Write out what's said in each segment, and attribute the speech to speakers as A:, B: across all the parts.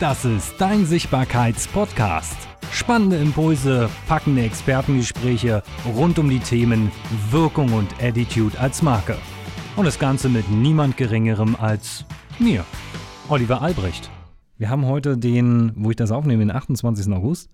A: Das ist dein Sichtbarkeits-Podcast. Spannende Impulse, packende Expertengespräche rund um die Themen Wirkung und Attitude als Marke. Und das Ganze mit niemand Geringerem als mir, Oliver Albrecht. Wir haben heute den, wo ich das aufnehme, den 28. August.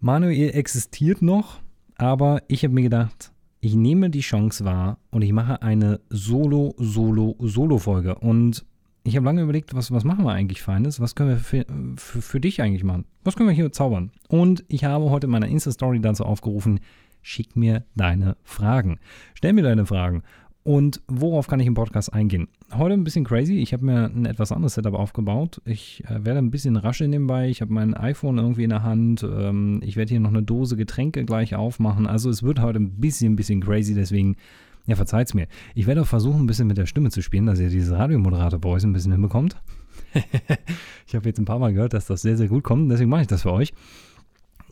A: Manuel existiert noch, aber ich habe mir gedacht, ich nehme die Chance wahr und ich mache eine Solo, Solo, Solo-Folge. Und ich habe lange überlegt, was, was machen wir eigentlich Feines? Was können wir für, für, für dich eigentlich machen? Was können wir hier zaubern? Und ich habe heute in meiner Insta-Story dazu aufgerufen, schick mir deine Fragen. Stell mir deine Fragen. Und worauf kann ich im Podcast eingehen? Heute ein bisschen crazy. Ich habe mir ein etwas anderes Setup aufgebaut. Ich äh, werde ein bisschen rascheln nebenbei. Ich habe mein iPhone irgendwie in der Hand. Ähm, ich werde hier noch eine Dose Getränke gleich aufmachen. Also es wird heute ein bisschen, bisschen crazy. Deswegen, ja, verzeiht's mir. Ich werde auch versuchen, ein bisschen mit der Stimme zu spielen, dass ihr dieses Radiomoderator-Voice ein bisschen hinbekommt. ich habe jetzt ein paar Mal gehört, dass das sehr, sehr gut kommt. Deswegen mache ich das für euch.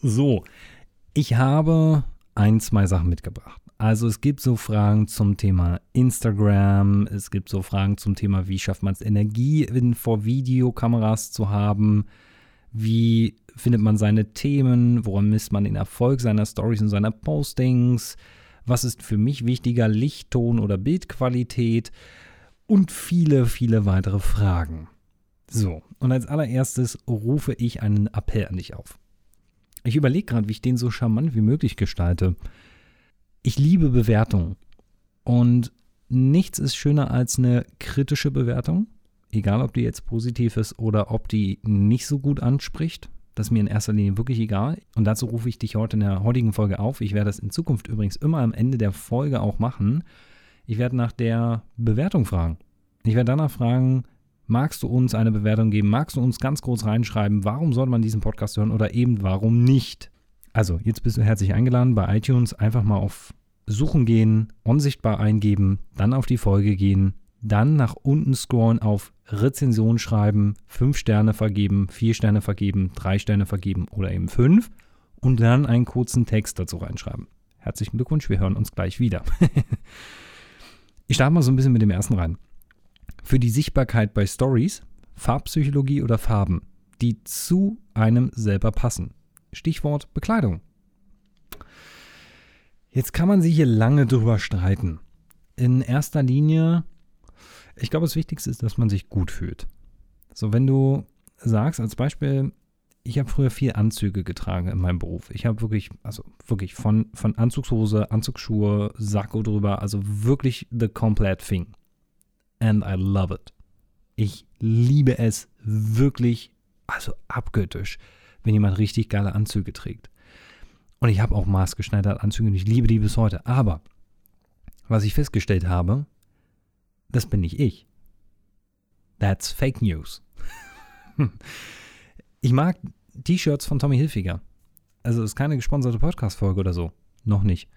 A: So, ich habe ein, zwei Sachen mitgebracht. Also es gibt so Fragen zum Thema Instagram, es gibt so Fragen zum Thema, wie schafft man es, Energie in, vor Videokameras zu haben, wie findet man seine Themen, woran misst man den Erfolg seiner Stories und seiner Postings, was ist für mich wichtiger, Lichtton oder Bildqualität und viele, viele weitere Fragen. So, und als allererstes rufe ich einen Appell an dich auf. Ich überlege gerade, wie ich den so charmant wie möglich gestalte ich liebe Bewertungen. Und nichts ist schöner als eine kritische Bewertung. Egal, ob die jetzt positiv ist oder ob die nicht so gut anspricht. Das ist mir in erster Linie wirklich egal. Und dazu rufe ich dich heute in der heutigen Folge auf. Ich werde das in Zukunft übrigens immer am Ende der Folge auch machen. Ich werde nach der Bewertung fragen. Ich werde danach fragen, magst du uns eine Bewertung geben? Magst du uns ganz kurz reinschreiben, warum sollte man diesen Podcast hören oder eben warum nicht? Also, jetzt bist du herzlich eingeladen bei iTunes. Einfach mal auf Suchen gehen, unsichtbar eingeben, dann auf die Folge gehen, dann nach unten scrollen auf Rezension schreiben, 5 Sterne vergeben, 4 Sterne vergeben, 3 Sterne vergeben oder eben 5 und dann einen kurzen Text dazu reinschreiben. Herzlichen Glückwunsch, wir hören uns gleich wieder. ich starte mal so ein bisschen mit dem ersten rein. Für die Sichtbarkeit bei Stories, Farbpsychologie oder Farben, die zu einem selber passen. Stichwort Bekleidung. Jetzt kann man sich hier lange drüber streiten. In erster Linie, ich glaube, das Wichtigste ist, dass man sich gut fühlt. So, wenn du sagst, als Beispiel, ich habe früher viel Anzüge getragen in meinem Beruf. Ich habe wirklich, also wirklich von, von Anzugshose, Anzugsschuhe, Sakko drüber, also wirklich the complete thing. And I love it. Ich liebe es wirklich, also abgöttisch wenn jemand richtig geile Anzüge trägt. Und ich habe auch maßgeschneiderte Anzüge und ich liebe die bis heute. Aber was ich festgestellt habe, das bin nicht ich. That's Fake News. ich mag T-Shirts von Tommy Hilfiger. Also ist keine gesponserte Podcast-Folge oder so. Noch nicht.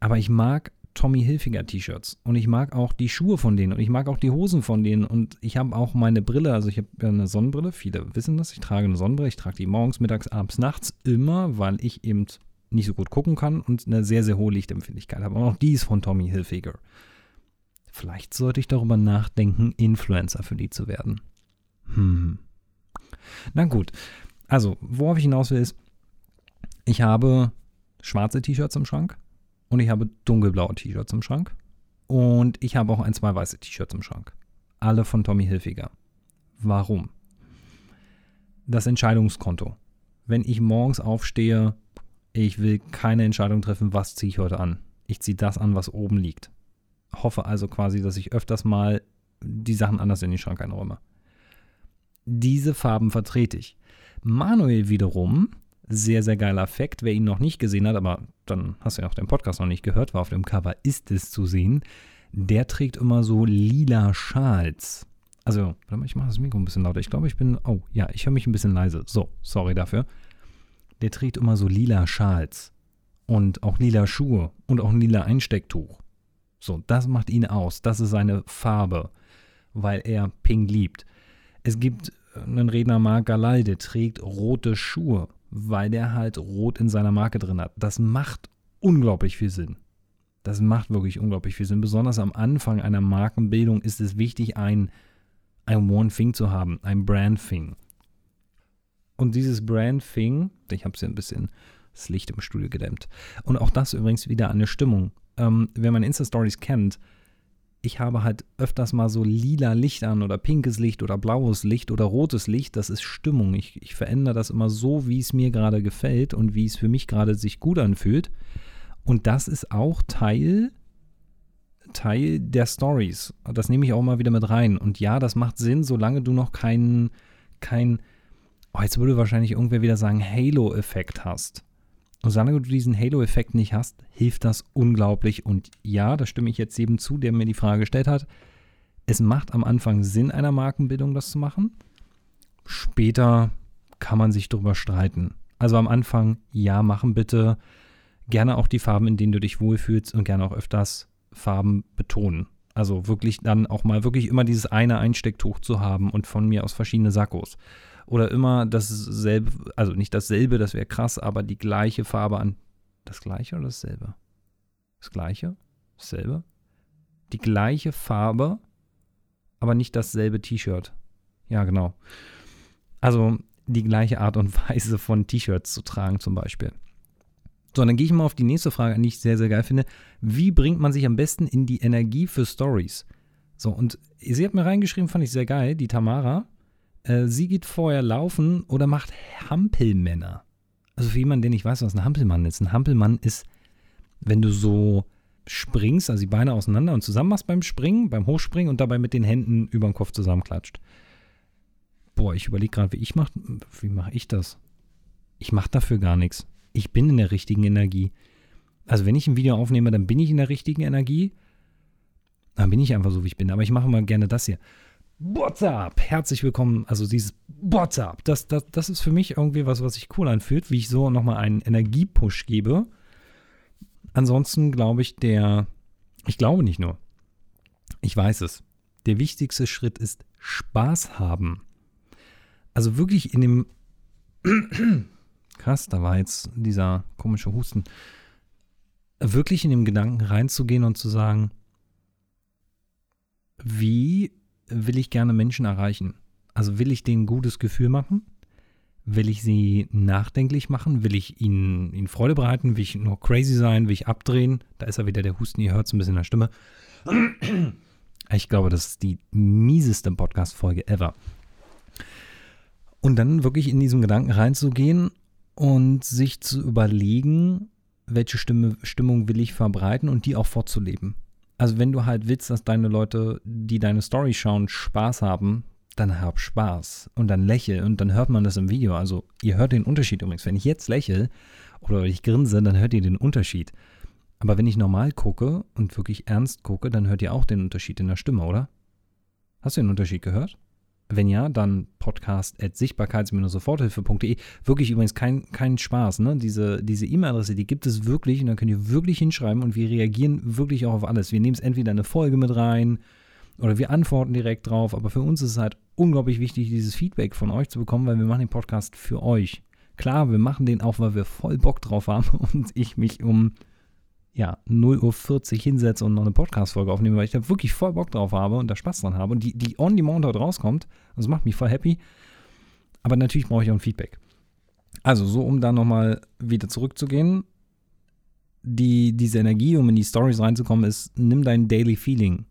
A: Aber ich mag Tommy Hilfiger T-Shirts und ich mag auch die Schuhe von denen und ich mag auch die Hosen von denen und ich habe auch meine Brille, also ich habe eine Sonnenbrille, viele wissen das, ich trage eine Sonnenbrille, ich trage die morgens, mittags, abends, nachts immer, weil ich eben nicht so gut gucken kann und eine sehr, sehr hohe Lichtempfindlichkeit habe. Und auch die ist von Tommy Hilfiger. Vielleicht sollte ich darüber nachdenken, Influencer für die zu werden. Hm. Na gut. Also, worauf ich hinaus will, ist, ich habe schwarze T-Shirts im Schrank und ich habe dunkelblaue T-Shirts im Schrank. Und ich habe auch ein, zwei weiße T-Shirts im Schrank. Alle von Tommy Hilfiger. Warum? Das Entscheidungskonto. Wenn ich morgens aufstehe, ich will keine Entscheidung treffen, was ziehe ich heute an. Ich ziehe das an, was oben liegt. Hoffe also quasi, dass ich öfters mal die Sachen anders in den Schrank einräume. Diese Farben vertrete ich. Manuel wiederum sehr, sehr geiler Effekt. Wer ihn noch nicht gesehen hat, aber dann hast du ja auch den Podcast noch nicht gehört, war auf dem Cover ist es zu sehen. Der trägt immer so lila Schals. Also, warte mal, ich mache das Mikro ein bisschen lauter. Ich glaube, ich bin. Oh, ja, ich höre mich ein bisschen leise. So, sorry dafür. Der trägt immer so lila Schals. Und auch lila Schuhe. Und auch ein lila Einstecktuch. So, das macht ihn aus. Das ist seine Farbe. Weil er Pink liebt. Es gibt einen Redner, Mark Galal, der trägt rote Schuhe weil der halt Rot in seiner Marke drin hat. Das macht unglaublich viel Sinn. Das macht wirklich unglaublich viel Sinn. Besonders am Anfang einer Markenbildung ist es wichtig, ein, ein One-Thing zu haben, ein Brand-Thing. Und dieses Brand-Thing, ich habe es ja ein bisschen das Licht im Studio gedämmt. Und auch das übrigens wieder eine Stimmung. Ähm, wer meine Insta-Stories kennt, ich habe halt öfters mal so lila Licht an oder pinkes Licht oder blaues Licht oder rotes Licht. Das ist Stimmung. Ich, ich verändere das immer so, wie es mir gerade gefällt und wie es für mich gerade sich gut anfühlt. Und das ist auch Teil, Teil der Stories. Das nehme ich auch mal wieder mit rein. Und ja, das macht Sinn, solange du noch keinen, kein, oh, jetzt würde wahrscheinlich irgendwer wieder sagen, Halo-Effekt hast. Und solange du diesen Halo-Effekt nicht hast, hilft das unglaublich. Und ja, da stimme ich jetzt jedem zu, der mir die Frage gestellt hat. Es macht am Anfang Sinn einer Markenbildung, das zu machen. Später kann man sich darüber streiten. Also am Anfang, ja, machen bitte. Gerne auch die Farben, in denen du dich wohlfühlst und gerne auch öfters Farben betonen. Also wirklich dann auch mal wirklich immer dieses eine Einstecktuch zu haben und von mir aus verschiedene Sakkos oder immer dasselbe, also nicht dasselbe, das wäre krass, aber die gleiche Farbe an. Das gleiche oder dasselbe? Das gleiche? Dasselbe? Die gleiche Farbe, aber nicht dasselbe T-Shirt. Ja, genau. Also die gleiche Art und Weise von T-Shirts zu tragen, zum Beispiel. So, dann gehe ich mal auf die nächste Frage die ich sehr, sehr geil finde. Wie bringt man sich am besten in die Energie für Stories? So, und sie hat mir reingeschrieben, fand ich sehr geil, die Tamara. Äh, sie geht vorher laufen oder macht Hampelmänner. Also für jemanden, der nicht weiß, was ein Hampelmann ist. Ein Hampelmann ist, wenn du so springst, also die Beine auseinander und zusammen machst beim Springen, beim Hochspringen und dabei mit den Händen über den Kopf zusammenklatscht. Boah, ich überlege gerade, wie ich mache. Wie mache ich das? Ich mache dafür gar nichts. Ich bin in der richtigen Energie. Also wenn ich ein Video aufnehme, dann bin ich in der richtigen Energie. Dann bin ich einfach so, wie ich bin. Aber ich mache mal gerne das hier. What's up? Herzlich willkommen. Also dieses What's up, das, das, das ist für mich irgendwie was, was sich cool anfühlt, wie ich so nochmal einen Energiepush gebe. Ansonsten glaube ich, der, ich glaube nicht nur, ich weiß es, der wichtigste Schritt ist Spaß haben. Also wirklich in dem, krass, da war jetzt dieser komische Husten, wirklich in dem Gedanken reinzugehen und zu sagen, wie will ich gerne Menschen erreichen? Also will ich denen ein gutes Gefühl machen? Will ich sie nachdenklich machen? Will ich ihnen, ihnen Freude bereiten? Will ich nur crazy sein? Will ich abdrehen? Da ist ja wieder der Husten, ihr hört es ein bisschen in der Stimme. Ich glaube, das ist die mieseste Podcast-Folge ever. Und dann wirklich in diesen Gedanken reinzugehen und sich zu überlegen, welche Stimme, Stimmung will ich verbreiten und die auch vorzuleben. Also wenn du halt willst, dass deine Leute, die deine Story schauen, Spaß haben, dann hab Spaß und dann lächel und dann hört man das im Video. Also ihr hört den Unterschied übrigens. Wenn ich jetzt lächle oder ich grinse, dann hört ihr den Unterschied. Aber wenn ich normal gucke und wirklich ernst gucke, dann hört ihr auch den Unterschied in der Stimme, oder? Hast du den Unterschied gehört? Wenn ja, dann podcast at sichtbarkeits-soforthilfe.de. Wirklich übrigens kein, kein Spaß, ne? Diese diese E-Mail-Adresse, die gibt es wirklich und dann könnt ihr wirklich hinschreiben und wir reagieren wirklich auch auf alles. Wir nehmen es entweder eine Folge mit rein oder wir antworten direkt drauf, aber für uns ist es halt unglaublich wichtig, dieses Feedback von euch zu bekommen, weil wir machen den Podcast für euch. Klar, wir machen den auch, weil wir voll Bock drauf haben und ich mich um ja, 0.40 Uhr hinsetze und noch eine Podcast-Folge aufnehme, weil ich da wirklich voll Bock drauf habe und da Spaß dran habe und die, die on demand dort rauskommt. Das macht mich voll happy. Aber natürlich brauche ich auch ein Feedback. Also, so um da nochmal wieder zurückzugehen, die, diese Energie, um in die Stories reinzukommen, ist, nimm dein Daily Feeling.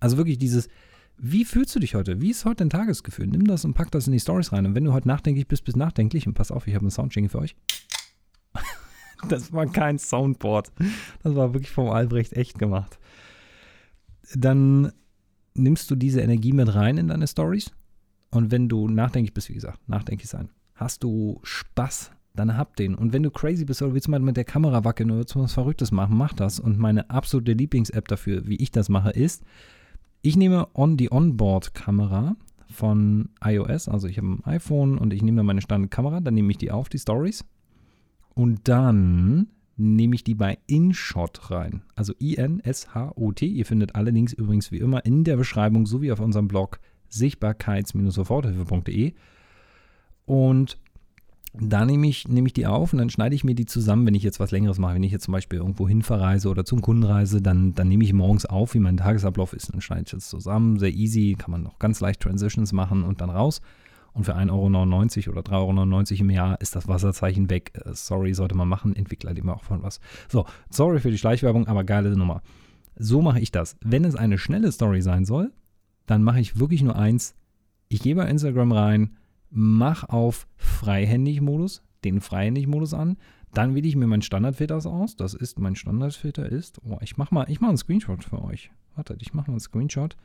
A: Also wirklich dieses, wie fühlst du dich heute? Wie ist heute dein Tagesgefühl? Nimm das und pack das in die Stories rein. Und wenn du heute nachdenklich bist, bist nachdenklich und pass auf, ich habe einen Soundjingle für euch. Das war kein Soundboard. Das war wirklich vom Albrecht echt gemacht. Dann nimmst du diese Energie mit rein in deine Stories. Und wenn du nachdenklich bist, wie gesagt, nachdenklich sein, hast du Spaß, dann hab den. Und wenn du crazy bist oder willst mal mit der Kamera wackeln oder willst was Verrücktes machen, mach das. Und meine absolute Lieblings-App dafür, wie ich das mache, ist, ich nehme on die Onboard-Kamera von iOS, also ich habe ein iPhone und ich nehme dann meine Standardkamera, dann nehme ich die auf, die Stories, und dann nehme ich die bei InShot rein. Also I-N-S-H-O-T. Ihr findet alle Links übrigens wie immer in der Beschreibung sowie auf unserem Blog sichtbarkeits-soforthilfe.de. Und da nehme ich, nehme ich die auf und dann schneide ich mir die zusammen, wenn ich jetzt was Längeres mache. Wenn ich jetzt zum Beispiel irgendwo hinverreise oder zum Kundenreise, dann, dann nehme ich morgens auf, wie mein Tagesablauf ist. Dann schneide ich das zusammen, sehr easy, kann man noch ganz leicht Transitions machen und dann raus. Und für 1,99 Euro oder 3,99 Euro im Jahr ist das Wasserzeichen weg. Äh, sorry, sollte man machen. Entwickler immer auch von was. So, sorry für die Schleichwerbung, aber geile Nummer. So mache ich das. Wenn es eine schnelle Story sein soll, dann mache ich wirklich nur eins. Ich gehe bei Instagram rein, mach auf Freihändig-Modus, den Freihändig-Modus an. Dann wähle ich mir meinen Standardfilter aus. Das ist, mein Standardfilter ist, oh, ich mache mal, ich mache einen Screenshot für euch. Wartet, ich mache mal einen Screenshot.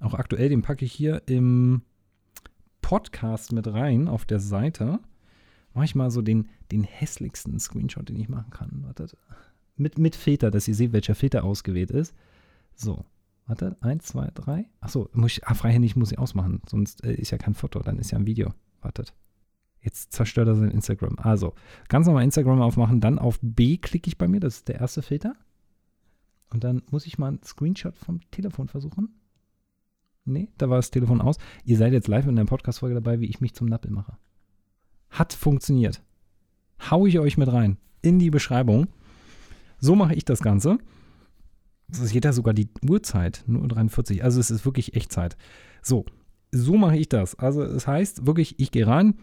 A: Auch aktuell, den packe ich hier im Podcast mit rein auf der Seite. Mache ich mal so den, den hässlichsten Screenshot, den ich machen kann. Wartet. Mit, mit Filter, dass ihr seht, welcher Filter ausgewählt ist. So, Warte, eins, zwei, drei. Achso, muss ich, ah, freihändig muss ich ausmachen, sonst äh, ist ja kein Foto, dann ist ja ein Video wartet. Jetzt zerstört er sein Instagram. Also, ganz normal Instagram aufmachen, dann auf B klicke ich bei mir, das ist der erste Filter. Und dann muss ich mal einen Screenshot vom Telefon versuchen. Nee, da war das Telefon aus. Ihr seid jetzt live in der Podcast-Folge dabei, wie ich mich zum Nappel mache. Hat funktioniert. Hau ich euch mit rein in die Beschreibung. So mache ich das Ganze. Das geht da sogar die Uhrzeit, nur 43. Also es ist wirklich Echtzeit. So, so mache ich das. Also es heißt wirklich, ich gehe rein,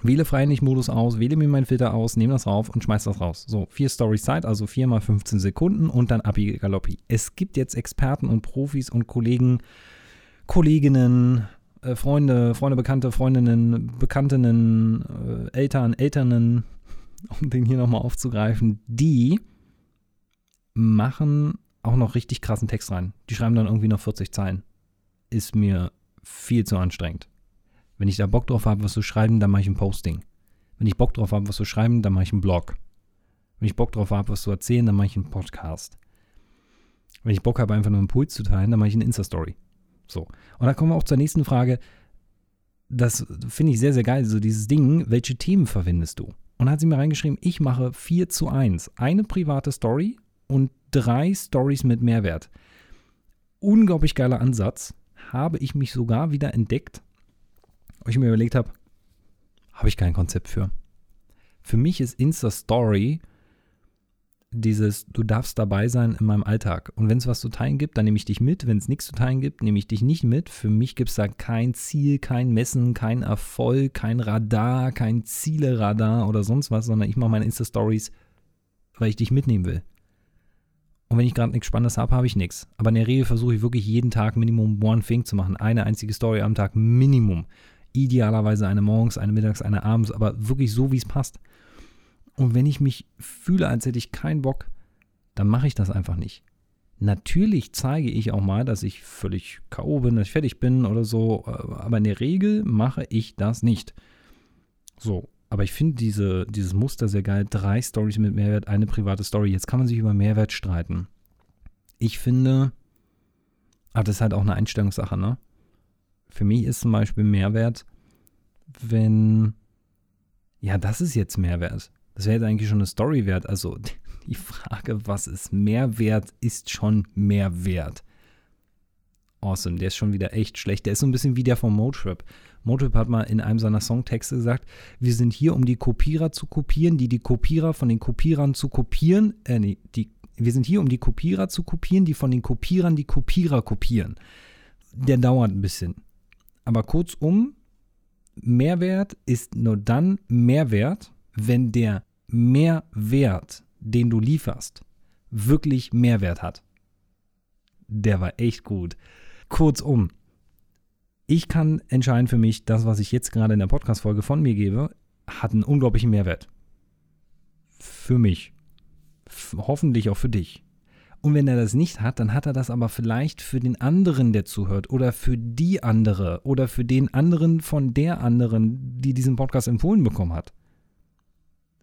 A: wähle Freihändig-Modus aus, wähle mir meinen Filter aus, nehme das rauf und schmeiße das raus. So, vier Stories Zeit, also vier mal 15 Sekunden und dann Abi Galoppi. Es gibt jetzt Experten und Profis und Kollegen, Kolleginnen, äh, Freunde, Freunde, Bekannte, Freundinnen, Bekanntinnen, äh, Eltern, Elternen, um den hier nochmal aufzugreifen, die machen auch noch richtig krassen Text rein. Die schreiben dann irgendwie noch 40 Zeilen. Ist mir viel zu anstrengend. Wenn ich da Bock drauf habe, was zu schreiben, dann mache ich ein Posting. Wenn ich Bock drauf habe, was zu schreiben, dann mache ich einen Blog. Wenn ich Bock drauf habe, was zu erzählen, dann mache ich einen Podcast. Wenn ich Bock habe, einfach nur einen Impuls zu teilen, dann mache ich eine Insta-Story. So. Und dann kommen wir auch zur nächsten Frage. Das finde ich sehr, sehr geil, so dieses Ding, welche Themen verwendest du? Und da hat sie mir reingeschrieben, ich mache 4 zu 1. Eine private Story und drei Stories mit Mehrwert. Unglaublich geiler Ansatz habe ich mich sogar wieder entdeckt, wo ich mir überlegt habe, habe ich kein Konzept für. Für mich ist Insta-Story dieses, du darfst dabei sein in meinem Alltag. Und wenn es was zu teilen gibt, dann nehme ich dich mit. Wenn es nichts zu teilen gibt, nehme ich dich nicht mit. Für mich gibt es da kein Ziel, kein Messen, kein Erfolg, kein Radar, kein Zieleradar oder sonst was, sondern ich mache meine Insta-Stories, weil ich dich mitnehmen will. Und wenn ich gerade nichts Spannendes habe, habe ich nichts. Aber in der Regel versuche ich wirklich jeden Tag Minimum One Thing zu machen. Eine einzige Story am Tag, Minimum. Idealerweise eine morgens, eine mittags, eine abends, aber wirklich so, wie es passt. Und wenn ich mich fühle, als hätte ich keinen Bock, dann mache ich das einfach nicht. Natürlich zeige ich auch mal, dass ich völlig K.O. bin, dass ich fertig bin oder so, aber in der Regel mache ich das nicht. So, aber ich finde diese, dieses Muster sehr geil. Drei Stories mit Mehrwert, eine private Story. Jetzt kann man sich über Mehrwert streiten. Ich finde, aber das ist halt auch eine Einstellungssache, ne? Für mich ist zum Beispiel Mehrwert, wenn, ja, das ist jetzt Mehrwert. Das wäre eigentlich schon eine Story wert. Also die Frage, was ist Mehrwert, ist schon Mehrwert. Awesome, der ist schon wieder echt schlecht. Der ist so ein bisschen wie der von Motrip. Motrip hat mal in einem seiner Songtexte gesagt, wir sind hier, um die Kopierer zu kopieren, die die Kopierer von den Kopierern zu kopieren, äh, nee, die, wir sind hier, um die Kopierer zu kopieren, die von den Kopierern die Kopierer kopieren. Der dauert ein bisschen. Aber kurzum, Mehrwert ist nur dann Mehrwert, wenn der Mehrwert, den du lieferst, wirklich Mehrwert hat. Der war echt gut. Kurzum, ich kann entscheiden für mich, das, was ich jetzt gerade in der Podcast-Folge von mir gebe, hat einen unglaublichen Mehrwert. Für mich. Hoffentlich auch für dich. Und wenn er das nicht hat, dann hat er das aber vielleicht für den anderen, der zuhört, oder für die andere, oder für den anderen von der anderen, die diesen Podcast empfohlen bekommen hat.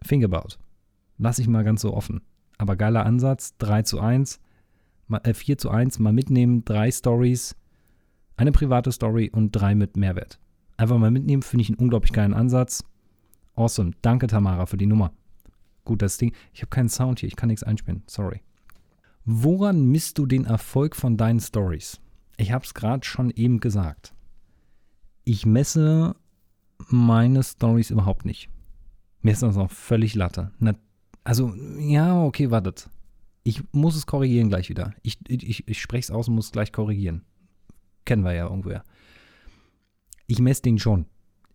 A: Think about. Lass ich mal ganz so offen. Aber geiler Ansatz, 3 zu 1, äh 4 zu 1, mal mitnehmen, drei Stories, eine private Story und drei mit Mehrwert. Einfach mal mitnehmen, finde ich einen unglaublich geilen Ansatz. Awesome. Danke, Tamara, für die Nummer. Gut, das Ding. Ich habe keinen Sound hier, ich kann nichts einspielen. Sorry. Woran misst du den Erfolg von deinen Stories? Ich habe es gerade schon eben gesagt. Ich messe meine Stories überhaupt nicht. Mir ist das auch völlig Latte. Na, also, ja, okay, wartet. Ich muss es korrigieren gleich wieder. Ich, ich, ich spreche es aus und muss es gleich korrigieren. Kennen wir ja irgendwoher. Ich messe den schon.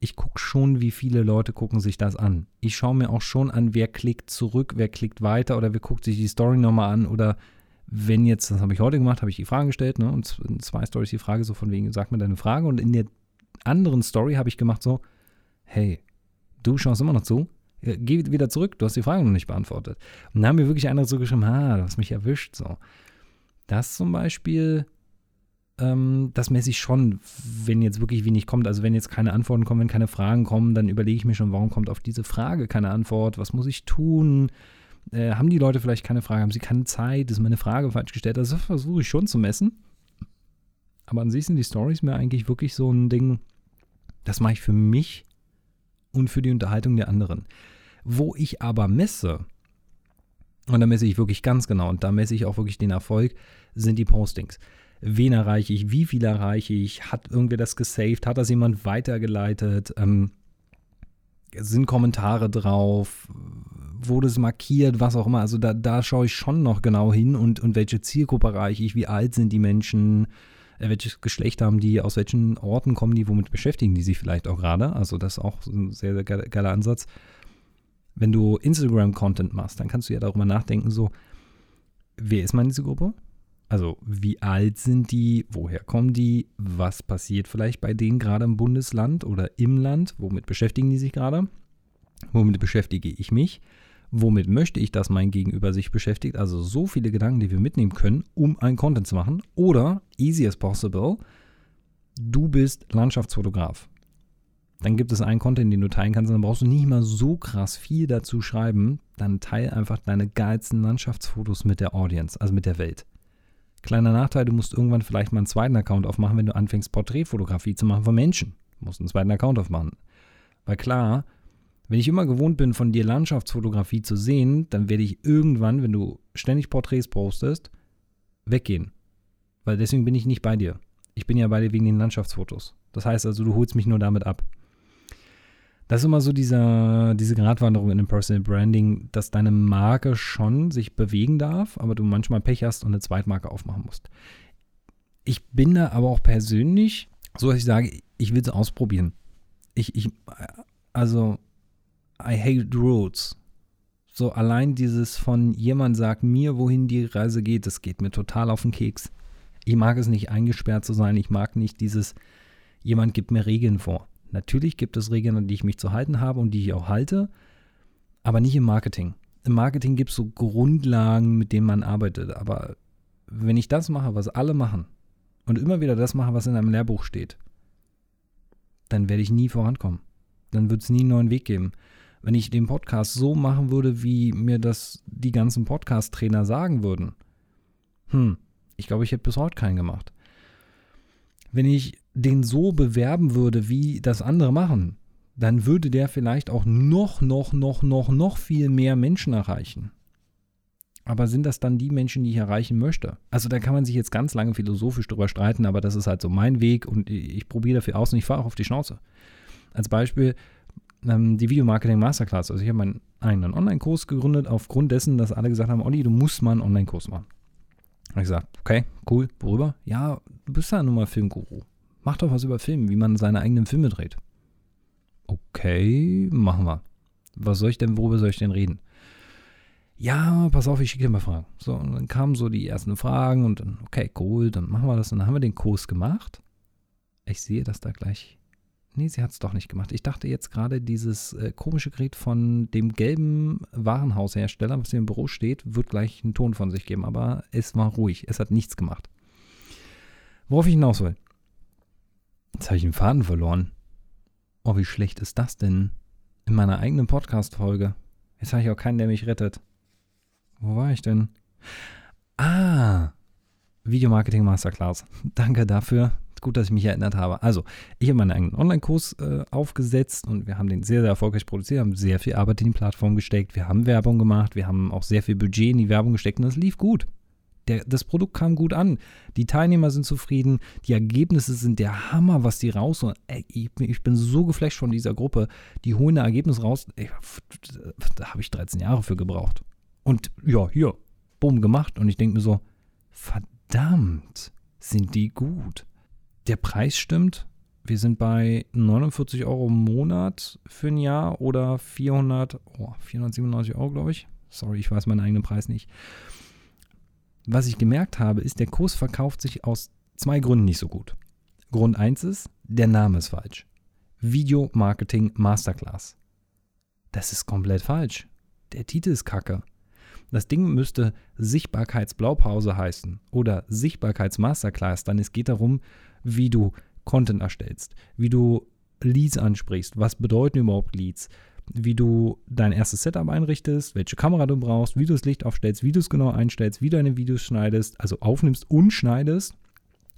A: Ich gucke schon, wie viele Leute gucken sich das an. Ich schaue mir auch schon an, wer klickt zurück, wer klickt weiter oder wer guckt sich die Story nochmal an oder wenn jetzt, das habe ich heute gemacht, habe ich die Frage gestellt, ne, und in zwei Stories die Frage so von wegen, sag mir deine Frage und in der anderen Story habe ich gemacht so, hey, du schaust immer noch zu, geh wieder zurück, du hast die Frage noch nicht beantwortet. Und dann haben wir wirklich andere zugeschrieben, ha, du hast mich erwischt, so. Das zum Beispiel, ähm, das messe ich schon, wenn jetzt wirklich wenig kommt. Also wenn jetzt keine Antworten kommen, wenn keine Fragen kommen, dann überlege ich mir schon, warum kommt auf diese Frage keine Antwort, was muss ich tun? Äh, haben die Leute vielleicht keine Frage, haben sie keine Zeit, ist meine Frage falsch gestellt? Also das versuche ich schon zu messen. Aber an sich sind die Stories mir eigentlich wirklich so ein Ding, das mache ich für mich und für die Unterhaltung der anderen. Wo ich aber messe, und da messe ich wirklich ganz genau, und da messe ich auch wirklich den Erfolg, sind die Postings. Wen erreiche ich? Wie viel erreiche ich? Hat irgendwer das gesaved? Hat das jemand weitergeleitet? Ähm, sind Kommentare drauf? Wurde es markiert? Was auch immer. Also da, da schaue ich schon noch genau hin und, und welche Zielgruppe erreiche ich? Wie alt sind die Menschen? Äh, welches Geschlecht haben die? Aus welchen Orten kommen die? Womit beschäftigen die sich vielleicht auch gerade? Also das ist auch ein sehr, sehr geiler Ansatz wenn du Instagram-Content machst, dann kannst du ja darüber nachdenken, so, wer ist meine Zielgruppe? Also, wie alt sind die? Woher kommen die? Was passiert vielleicht bei denen gerade im Bundesland oder im Land? Womit beschäftigen die sich gerade? Womit beschäftige ich mich? Womit möchte ich, dass mein Gegenüber sich beschäftigt? Also so viele Gedanken, die wir mitnehmen können, um einen Content zu machen. Oder, easy as possible, du bist Landschaftsfotograf. Dann gibt es einen Content, den du teilen kannst, dann brauchst du nicht mal so krass viel dazu schreiben. Dann teile einfach deine geilsten Landschaftsfotos mit der Audience, also mit der Welt. Kleiner Nachteil, du musst irgendwann vielleicht mal einen zweiten Account aufmachen, wenn du anfängst, Porträtfotografie zu machen von Menschen. Du musst einen zweiten Account aufmachen. Weil klar, wenn ich immer gewohnt bin, von dir Landschaftsfotografie zu sehen, dann werde ich irgendwann, wenn du ständig Porträts postest, weggehen. Weil deswegen bin ich nicht bei dir. Ich bin ja bei dir wegen den Landschaftsfotos. Das heißt also, du holst mich nur damit ab. Das ist immer so dieser, diese Gratwanderung in dem Personal Branding, dass deine Marke schon sich bewegen darf, aber du manchmal Pech hast und eine Zweitmarke aufmachen musst. Ich bin da aber auch persönlich, so dass ich sage, ich will es ausprobieren. Ich, ich, also, I hate roads. So allein dieses von jemand sagt mir, wohin die Reise geht, das geht mir total auf den Keks. Ich mag es nicht eingesperrt zu sein. Ich mag nicht dieses, jemand gibt mir Regeln vor. Natürlich gibt es Regeln, an die ich mich zu halten habe und die ich auch halte, aber nicht im Marketing. Im Marketing gibt es so Grundlagen, mit denen man arbeitet. Aber wenn ich das mache, was alle machen, und immer wieder das mache, was in einem Lehrbuch steht, dann werde ich nie vorankommen. Dann wird es nie einen neuen Weg geben. Wenn ich den Podcast so machen würde, wie mir das die ganzen Podcast-Trainer sagen würden, hm, ich glaube, ich hätte bis heute keinen gemacht. Wenn ich den so bewerben würde, wie das andere machen, dann würde der vielleicht auch noch, noch, noch, noch, noch viel mehr Menschen erreichen. Aber sind das dann die Menschen, die ich erreichen möchte? Also da kann man sich jetzt ganz lange philosophisch drüber streiten, aber das ist halt so mein Weg und ich probiere dafür aus und ich fahre auch auf die Schnauze. Als Beispiel ähm, die Videomarketing Masterclass. Also ich habe meinen eigenen Online-Kurs gegründet aufgrund dessen, dass alle gesagt haben, Olli, du musst mal einen Online-Kurs machen. Habe ich gesagt, okay, cool, worüber? Ja, du bist ja nun mal Filmguru. Mach doch was über Filme, wie man seine eigenen Filme dreht. Okay, machen wir. Was soll ich denn, worüber soll ich denn reden? Ja, pass auf, ich schicke dir mal Fragen. So, und dann kamen so die ersten Fragen und dann, okay, cool, dann machen wir das. Und dann haben wir den Kurs gemacht. Ich sehe das da gleich. Nee, sie hat es doch nicht gemacht. Ich dachte jetzt gerade, dieses äh, komische Gerät von dem gelben Warenhaushersteller, was hier im Büro steht, wird gleich einen Ton von sich geben. Aber es war ruhig. Es hat nichts gemacht. Worauf ich hinaus will. Jetzt habe ich den Faden verloren. Oh, wie schlecht ist das denn? In meiner eigenen Podcast-Folge. Jetzt habe ich auch keinen, der mich rettet. Wo war ich denn? Ah, Videomarketing Masterclass. Danke dafür. Gut, dass ich mich erinnert habe. Also, ich habe meinen eigenen Online-Kurs äh, aufgesetzt und wir haben den sehr, sehr erfolgreich produziert, haben sehr viel Arbeit in die Plattform gesteckt, wir haben Werbung gemacht, wir haben auch sehr viel Budget in die Werbung gesteckt und das lief gut. Der, das Produkt kam gut an. Die Teilnehmer sind zufrieden. Die Ergebnisse sind der Hammer, was die raus. Ey, ich, ich, bin so geflasht von dieser Gruppe. Die holen ein Ergebnis raus. Ey, da habe ich 13 Jahre für gebraucht. Und ja, hier, bumm, gemacht. Und ich denke mir so, verdammt, sind die gut. Der Preis stimmt. Wir sind bei 49 Euro im Monat für ein Jahr oder 400, oh, 497 Euro, glaube ich. Sorry, ich weiß meinen eigenen Preis nicht. Was ich gemerkt habe, ist, der Kurs verkauft sich aus zwei Gründen nicht so gut. Grund 1 ist, der Name ist falsch. Video Marketing Masterclass. Das ist komplett falsch. Der Titel ist kacke. Das Ding müsste Sichtbarkeitsblaupause heißen oder Sichtbarkeitsmasterclass, dann es geht darum, wie du Content erstellst, wie du Leads ansprichst, was bedeuten überhaupt Leads, wie du dein erstes Setup einrichtest, welche Kamera du brauchst, wie du das Licht aufstellst, wie du es genau einstellst, wie deine Videos schneidest, also aufnimmst und schneidest,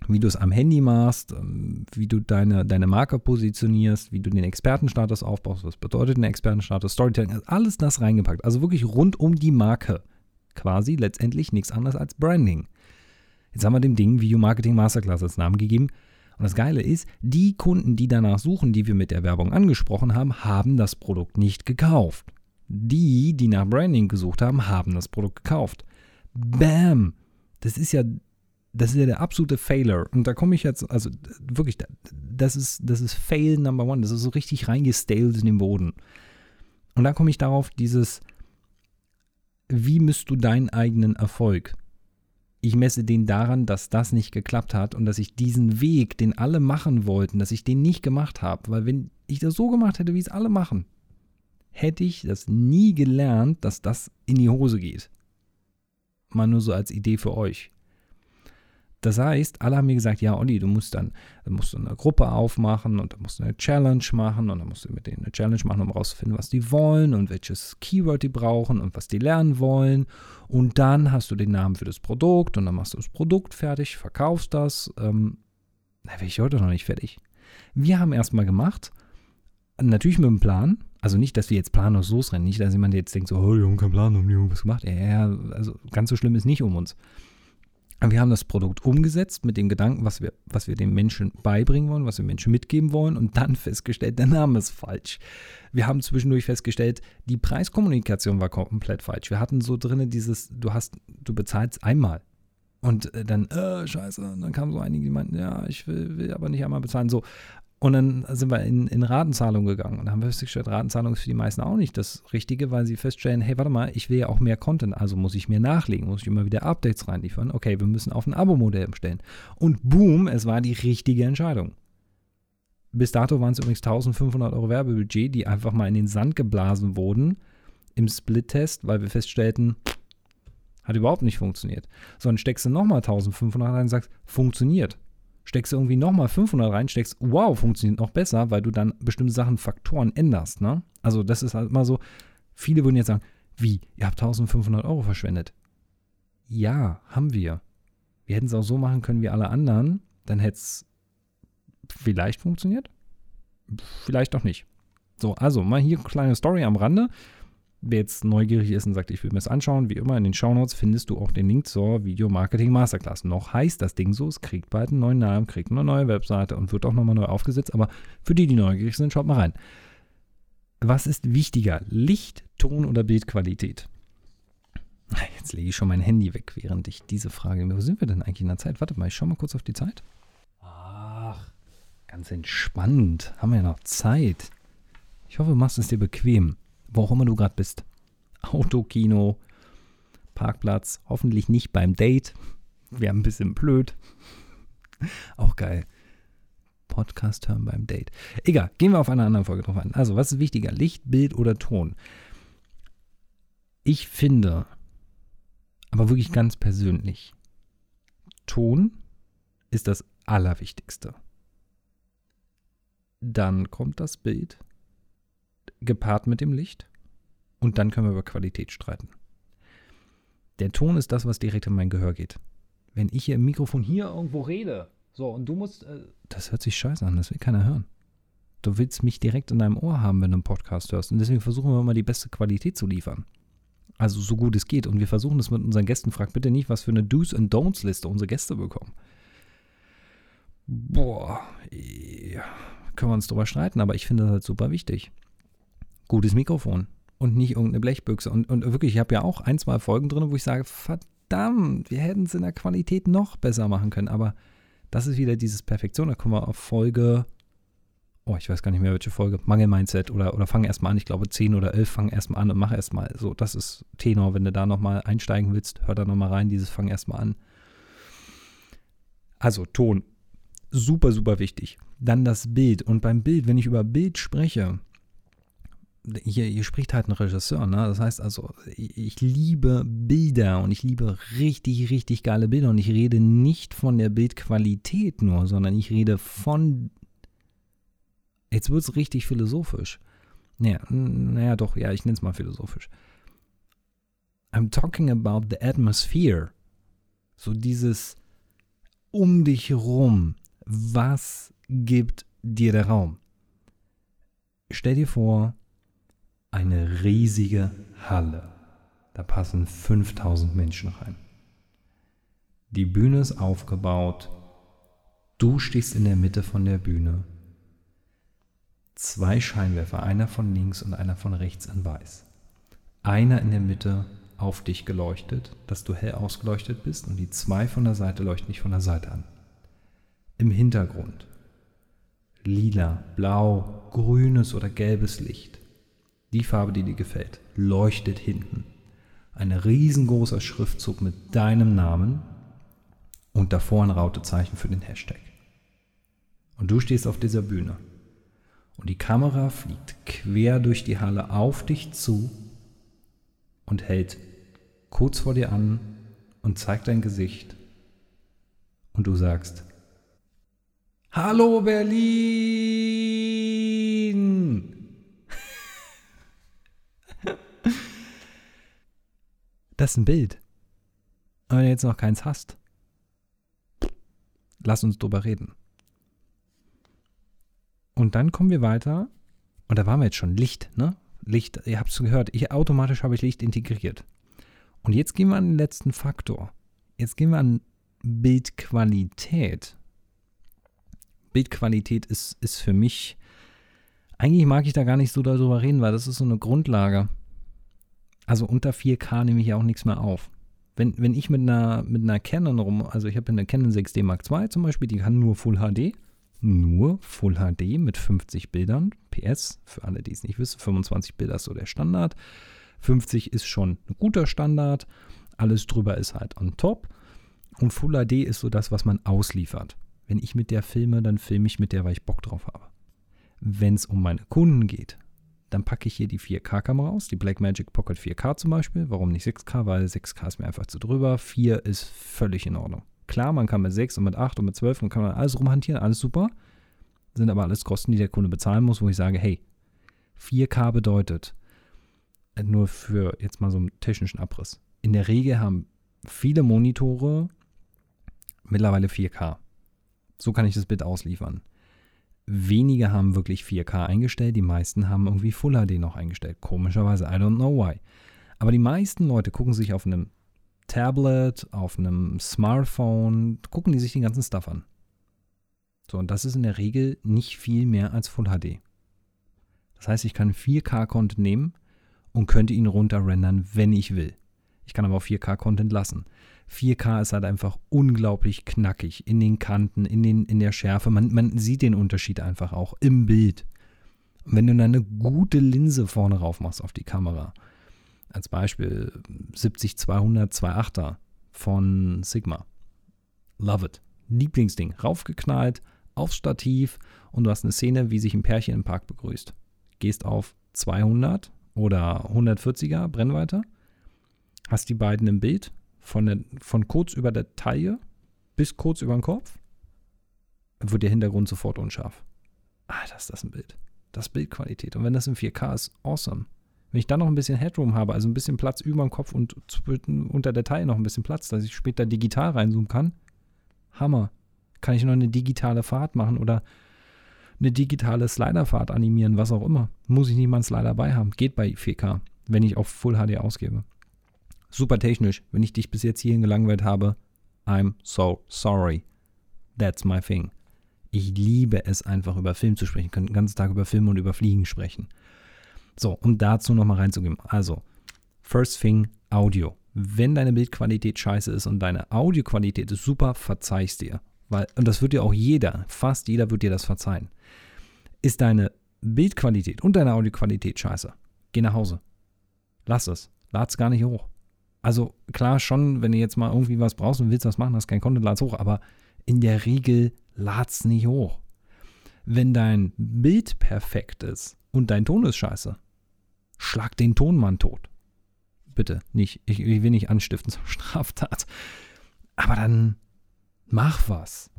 A: wie du es am Handy machst, ähm, wie du deine, deine Marke positionierst, wie du den Expertenstatus aufbaust, was bedeutet ein Expertenstatus, Storytelling, also alles das reingepackt. Also wirklich rund um die Marke. Quasi letztendlich nichts anderes als Branding. Jetzt haben wir dem Ding Video Marketing Masterclass als Namen gegeben. Und das Geile ist, die Kunden, die danach suchen, die wir mit der Werbung angesprochen haben, haben das Produkt nicht gekauft. Die, die nach Branding gesucht haben, haben das Produkt gekauft. Bam! Das ist ja, das ist ja der absolute Failure. Und da komme ich jetzt, also wirklich, das ist, das ist Fail Number One. Das ist so richtig reingestales in den Boden. Und da komme ich darauf, dieses, wie misst du deinen eigenen Erfolg? Ich messe den daran, dass das nicht geklappt hat und dass ich diesen Weg, den alle machen wollten, dass ich den nicht gemacht habe. Weil wenn ich das so gemacht hätte, wie es alle machen, hätte ich das nie gelernt, dass das in die Hose geht. Mal nur so als Idee für euch. Das heißt, alle haben mir gesagt, ja, Olli, du musst dann, musst du eine Gruppe aufmachen und dann musst du eine Challenge machen und dann musst du mit denen eine Challenge machen, um herauszufinden, was die wollen und welches Keyword die brauchen und was die lernen wollen. Und dann hast du den Namen für das Produkt und dann machst du das Produkt fertig, verkaufst das. Ähm, na, wäre ich heute noch nicht fertig. Wir haben erstmal gemacht, natürlich mit einem Plan, also nicht, dass wir jetzt planlos losrennen, nicht, dass jemand jetzt denkt, so, oh, wir haben keinen Plan, haben die was gemacht. Ja, also ganz so schlimm ist nicht um uns. Wir haben das Produkt umgesetzt mit dem Gedanken, was wir, was wir den Menschen beibringen wollen, was wir Menschen mitgeben wollen und dann festgestellt, der Name ist falsch. Wir haben zwischendurch festgestellt, die Preiskommunikation war komplett falsch. Wir hatten so drin dieses, du hast, du bezahlst einmal. Und äh, dann, äh, scheiße, und dann kamen so einige, die meinten, ja, ich will, will aber nicht einmal bezahlen. So, und dann sind wir in, in Ratenzahlung gegangen und haben festgestellt, Ratenzahlung ist für die meisten auch nicht das Richtige, weil sie feststellen, hey, warte mal, ich will ja auch mehr Content, also muss ich mehr nachlegen, muss ich immer wieder Updates reinliefern. Okay, wir müssen auf ein Abo-Modell umstellen. Und boom, es war die richtige Entscheidung. Bis dato waren es übrigens 1500 Euro Werbebudget, die einfach mal in den Sand geblasen wurden im Split-Test, weil wir feststellten, hat überhaupt nicht funktioniert. So, dann steckst du nochmal 1500 rein und sagst, funktioniert steckst du irgendwie nochmal 500 rein, steckst, wow, funktioniert noch besser, weil du dann bestimmte Sachen, Faktoren änderst. Ne? Also das ist halt immer so, viele würden jetzt sagen, wie, ihr habt 1500 Euro verschwendet. Ja, haben wir. Wir hätten es auch so machen können wie alle anderen, dann hätte es vielleicht funktioniert, vielleicht doch nicht. So, also mal hier eine kleine Story am Rande. Wer jetzt neugierig ist und sagt, ich will mir das anschauen, wie immer in den Shownotes findest du auch den Link zur Video Marketing Masterclass. Noch heißt das Ding so, es kriegt bald einen neuen Namen, kriegt eine neue Webseite und wird auch nochmal neu aufgesetzt. Aber für die, die neugierig sind, schaut mal rein. Was ist wichtiger? Licht, Ton oder Bildqualität? Jetzt lege ich schon mein Handy weg, während ich diese Frage. Wo sind wir denn eigentlich in der Zeit? Warte mal, ich schaue mal kurz auf die Zeit. Ach, ganz entspannt. Haben wir noch Zeit. Ich hoffe, du machst es dir bequem wo auch immer du gerade bist. Autokino, Parkplatz, hoffentlich nicht beim Date. Wäre ein bisschen blöd. Auch geil. Podcast hören beim Date. Egal, gehen wir auf einer anderen Folge drauf an. Also, was ist wichtiger? Licht, Bild oder Ton? Ich finde, aber wirklich ganz persönlich, Ton ist das Allerwichtigste. Dann kommt das Bild gepaart mit dem Licht. Und dann können wir über Qualität streiten. Der Ton ist das, was direkt in mein Gehör geht. Wenn ich hier im Mikrofon hier irgendwo rede, so, und du musst, äh, das hört sich scheiße an, das will keiner hören. Du willst mich direkt in deinem Ohr haben, wenn du einen Podcast hörst. Und deswegen versuchen wir mal die beste Qualität zu liefern. Also so gut es geht. Und wir versuchen es mit unseren Gästen. Frag bitte nicht, was für eine Do's and Don'ts Liste unsere Gäste bekommen. Boah, ja, können wir uns drüber streiten, aber ich finde das halt super wichtig. Gutes Mikrofon und nicht irgendeine Blechbüchse. Und, und wirklich, ich habe ja auch ein, zwei Folgen drin, wo ich sage, verdammt, wir hätten es in der Qualität noch besser machen können. Aber das ist wieder dieses Perfektion. Da kommen wir auf Folge, oh, ich weiß gar nicht mehr, welche Folge, Mangel-Mindset oder, oder fang erstmal an. Ich glaube, 10 oder 11, fang erstmal an und mach erstmal. So, das ist Tenor. Wenn du da nochmal einsteigen willst, hör da nochmal rein, dieses fang erstmal an. Also Ton, super, super wichtig. Dann das Bild. Und beim Bild, wenn ich über Bild spreche, hier, hier spricht halt ein Regisseur, ne? Das heißt also, ich, ich liebe Bilder und ich liebe richtig, richtig geile Bilder. Und ich rede nicht von der Bildqualität nur, sondern ich rede von. Jetzt wird es richtig philosophisch. Naja, naja, doch, ja, ich nenne es mal philosophisch. I'm talking about the atmosphere. So dieses um dich herum. Was gibt dir der Raum? Stell dir vor, eine riesige Halle. Da passen 5000 Menschen rein. Die Bühne ist aufgebaut. Du stehst in der Mitte von der Bühne. Zwei Scheinwerfer, einer von links und einer von rechts in weiß. Einer in der Mitte auf dich geleuchtet, dass du hell ausgeleuchtet bist und die zwei von der Seite leuchten dich von der Seite an. Im Hintergrund lila, blau, grünes oder gelbes Licht. Die Farbe, die dir gefällt, leuchtet hinten. Ein riesengroßer Schriftzug mit deinem Namen und davor ein Rautezeichen für den Hashtag. Und du stehst auf dieser Bühne. Und die Kamera fliegt quer durch die Halle auf dich zu und hält kurz vor dir an und zeigt dein Gesicht. Und du sagst, Hallo Berlin! Das ist ein Bild. Und wenn du jetzt noch keins hast, lass uns drüber reden. Und dann kommen wir weiter. Und da waren wir jetzt schon. Licht, ne? Licht, ihr habt es gehört. Ich, automatisch habe ich Licht integriert. Und jetzt gehen wir an den letzten Faktor. Jetzt gehen wir an Bildqualität. Bildqualität ist, ist für mich, eigentlich mag ich da gar nicht so darüber reden, weil das ist so eine Grundlage. Also unter 4K nehme ich ja auch nichts mehr auf. Wenn, wenn ich mit einer, mit einer Canon rum, also ich habe eine Canon 6D Mark II zum Beispiel, die kann nur Full HD. Nur Full HD mit 50 Bildern. PS, für alle, die es nicht wissen, 25 Bilder ist so der Standard. 50 ist schon ein guter Standard. Alles drüber ist halt on top. Und Full HD ist so das, was man ausliefert. Wenn ich mit der filme, dann filme ich mit der, weil ich Bock drauf habe. Wenn es um meine Kunden geht, dann packe ich hier die 4K-Kamera aus, die Blackmagic Pocket 4K zum Beispiel. Warum nicht 6K? Weil 6K ist mir einfach zu drüber. 4 ist völlig in Ordnung. Klar, man kann mit 6 und mit 8 und mit 12 und kann man alles rumhantieren, alles super. Sind aber alles Kosten, die der Kunde bezahlen muss, wo ich sage, hey, 4K bedeutet, nur für jetzt mal so einen technischen Abriss. In der Regel haben viele Monitore mittlerweile 4K. So kann ich das Bild ausliefern. Wenige haben wirklich 4K eingestellt, die meisten haben irgendwie Full HD noch eingestellt. Komischerweise, I don't know why. Aber die meisten Leute gucken sich auf einem Tablet, auf einem Smartphone, gucken die sich den ganzen Stuff an. So, und das ist in der Regel nicht viel mehr als Full HD. Das heißt, ich kann 4K-Content nehmen und könnte ihn runterrendern, wenn ich will. Ich kann aber auch 4K-Content lassen. 4K ist halt einfach unglaublich knackig in den Kanten, in, den, in der Schärfe. Man, man sieht den Unterschied einfach auch im Bild. Und wenn du dann eine gute Linse vorne rauf machst auf die Kamera, als Beispiel 70-200 2.8er von Sigma. Love it. Lieblingsding. Raufgeknallt, aufs Stativ und du hast eine Szene, wie sich ein Pärchen im Park begrüßt. Gehst auf 200 oder 140er Brennweite, hast die beiden im Bild, von, der, von kurz über der Taille bis kurz über den Kopf, wird der Hintergrund sofort unscharf. Ah, das ist das ein Bild. Das Bildqualität. Und wenn das in 4K ist, awesome. Wenn ich dann noch ein bisschen Headroom habe, also ein bisschen Platz über dem Kopf und unter der Taille noch ein bisschen Platz, dass ich später digital reinzoomen kann, Hammer. Kann ich noch eine digitale Fahrt machen oder eine digitale Sliderfahrt animieren, was auch immer. Muss ich nicht mal einen Slider bei haben. Geht bei 4K, wenn ich auf Full HD ausgebe. Super technisch. Wenn ich dich bis jetzt hierhin gelangweilt habe, I'm so sorry. That's my thing. Ich liebe es einfach über Film zu sprechen. Ich könnte den ganzen Tag über Filme und über Fliegen sprechen. So, um dazu nochmal reinzugehen. Also, first thing, Audio. Wenn deine Bildqualität scheiße ist und deine Audioqualität ist super, verzeih's dir. Weil, und das wird dir auch jeder, fast jeder wird dir das verzeihen. Ist deine Bildqualität und deine Audioqualität scheiße, geh nach Hause. Lass es. Lad's gar nicht hoch. Also klar schon, wenn du jetzt mal irgendwie was brauchst und willst was machen, hast kein Content, lad's hoch, aber in der Regel lad's nicht hoch. Wenn dein Bild perfekt ist und dein Ton ist scheiße, schlag den Tonmann tot. Bitte, nicht, ich, ich will nicht anstiften zur Straftat. Aber dann mach was.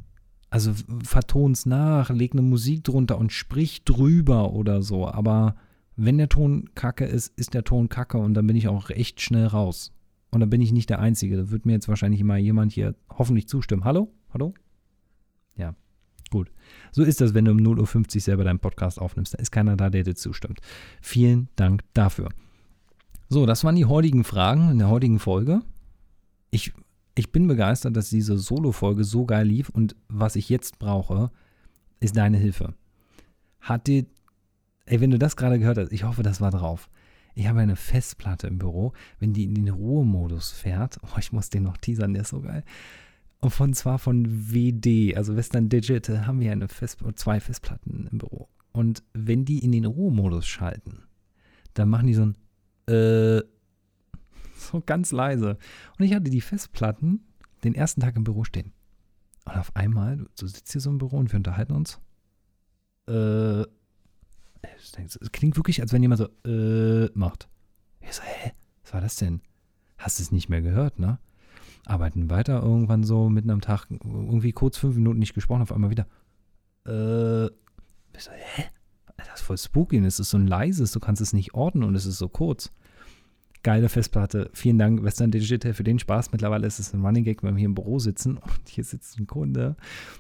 A: Also verton's nach, leg eine Musik drunter und sprich drüber oder so. Aber wenn der Ton kacke ist, ist der Ton kacke und dann bin ich auch echt schnell raus. Und dann bin ich nicht der Einzige. Da wird mir jetzt wahrscheinlich mal jemand hier hoffentlich zustimmen. Hallo? Hallo? Ja, gut. So ist das, wenn du um 0.50 Uhr selber deinen Podcast aufnimmst. Da ist keiner da, der dir zustimmt. Vielen Dank dafür. So, das waren die heutigen Fragen in der heutigen Folge. Ich ich bin begeistert, dass diese Solo-Folge so geil lief und was ich jetzt brauche, ist deine Hilfe. Hat dir, ey, wenn du das gerade gehört hast, ich hoffe, das war drauf. Ich habe eine Festplatte im Büro, wenn die in den Ruhemodus fährt, oh, ich muss den noch teasern, der ist so geil. Und von zwar von WD, also Western Digital, haben wir eine Fest zwei Festplatten im Büro. Und wenn die in den Ruhemodus schalten, dann machen die so ein äh, so ganz leise. Und ich hatte die Festplatten den ersten Tag im Büro stehen. Und auf einmal, du sitzt hier so im Büro und wir unterhalten uns. Äh, es klingt wirklich, als wenn jemand so, äh, macht. Ich so, hä? Was war das denn? Hast es nicht mehr gehört, ne? Arbeiten weiter irgendwann so mitten am Tag, irgendwie kurz fünf Minuten nicht gesprochen, auf einmal wieder. Äh, ich so, hä? Das ist voll spooky, es ist so ein leises, du kannst es nicht ordnen und es ist so kurz geile Festplatte. Vielen Dank, Western Digital, für den Spaß. Mittlerweile ist es ein Running Gag, wenn wir hier im Büro sitzen und hier sitzt ein Kunde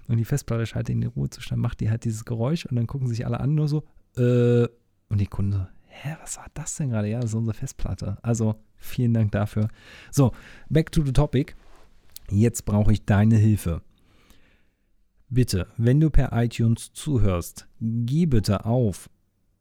A: und die Festplatte schaltet in den Ruhezustand, macht die halt dieses Geräusch und dann gucken sich alle an nur so, äh, und die Kunde hä, was war das denn gerade? Ja, das ist unsere Festplatte. Also, vielen Dank dafür. So, back to the topic. Jetzt brauche ich deine Hilfe. Bitte, wenn du per iTunes zuhörst, geh bitte auf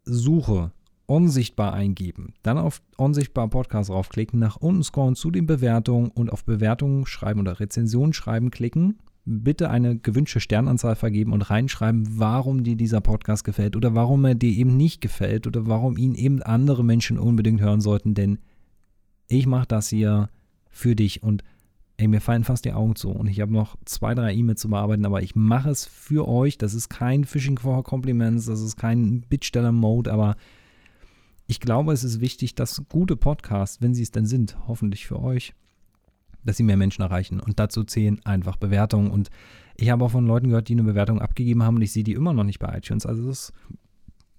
A: Suche unsichtbar eingeben. Dann auf unsichtbar Podcast draufklicken, nach unten scrollen zu den Bewertungen und auf Bewertungen schreiben oder Rezensionen schreiben klicken. Bitte eine gewünschte Sternanzahl vergeben und reinschreiben, warum dir dieser Podcast gefällt oder warum er dir eben nicht gefällt oder warum ihn eben andere Menschen unbedingt hören sollten, denn ich mache das hier für dich und ey, mir fallen fast die Augen zu und ich habe noch zwei, drei E-Mails zu bearbeiten, aber ich mache es für euch. Das ist kein Phishing for Compliments, das ist kein Bittsteller-Mode, aber ich glaube, es ist wichtig, dass gute Podcasts, wenn sie es denn sind, hoffentlich für euch, dass sie mehr Menschen erreichen. Und dazu zählen einfach Bewertungen. Und ich habe auch von Leuten gehört, die eine Bewertung abgegeben haben und ich sehe die immer noch nicht bei iTunes. Also das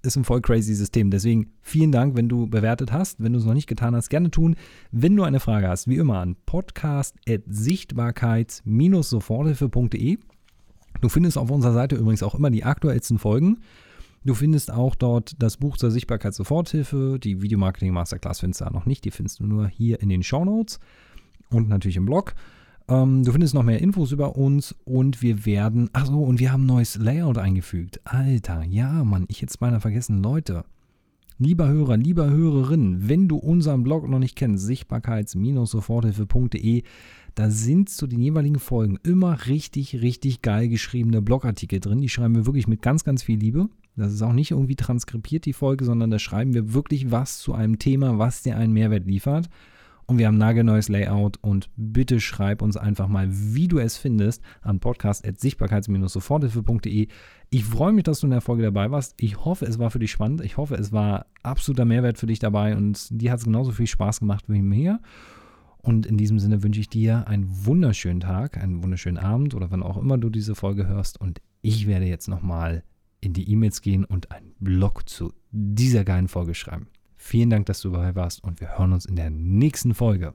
A: ist ein voll crazy System. Deswegen vielen Dank, wenn du bewertet hast. Wenn du es noch nicht getan hast, gerne tun. Wenn du eine Frage hast, wie immer an podcast.sichtbarkeits-soforthilfe.de. Du findest auf unserer Seite übrigens auch immer die aktuellsten Folgen. Du findest auch dort das Buch zur Sichtbarkeit-Soforthilfe. Die Videomarketing Masterclass findest du da noch nicht. Die findest du nur hier in den Show Notes und natürlich im Blog. Ähm, du findest noch mehr Infos über uns und wir werden. Achso, und wir haben ein neues Layout eingefügt. Alter, ja, Mann, ich hätte es beinahe vergessen. Leute, lieber Hörer, lieber Hörerin, wenn du unseren Blog noch nicht kennst, sichtbarkeits-soforthilfe.de, da sind zu den jeweiligen Folgen immer richtig, richtig geil geschriebene Blogartikel drin. Die schreiben wir wirklich mit ganz, ganz viel Liebe. Das ist auch nicht irgendwie transkribiert, die Folge, sondern da schreiben wir wirklich was zu einem Thema, was dir einen Mehrwert liefert. Und wir haben nagelneues Layout und bitte schreib uns einfach mal, wie du es findest, an podcast.sichtbarkeits-soforthilfe.de. Ich freue mich, dass du in der Folge dabei warst. Ich hoffe, es war für dich spannend. Ich hoffe, es war absoluter Mehrwert für dich dabei und dir hat es genauso viel Spaß gemacht wie mir. Und in diesem Sinne wünsche ich dir einen wunderschönen Tag, einen wunderschönen Abend oder wann auch immer du diese Folge hörst. Und ich werde jetzt nochmal in die E-Mails gehen und einen Blog zu dieser geilen Folge schreiben. Vielen Dank, dass du dabei warst und wir hören uns in der nächsten Folge.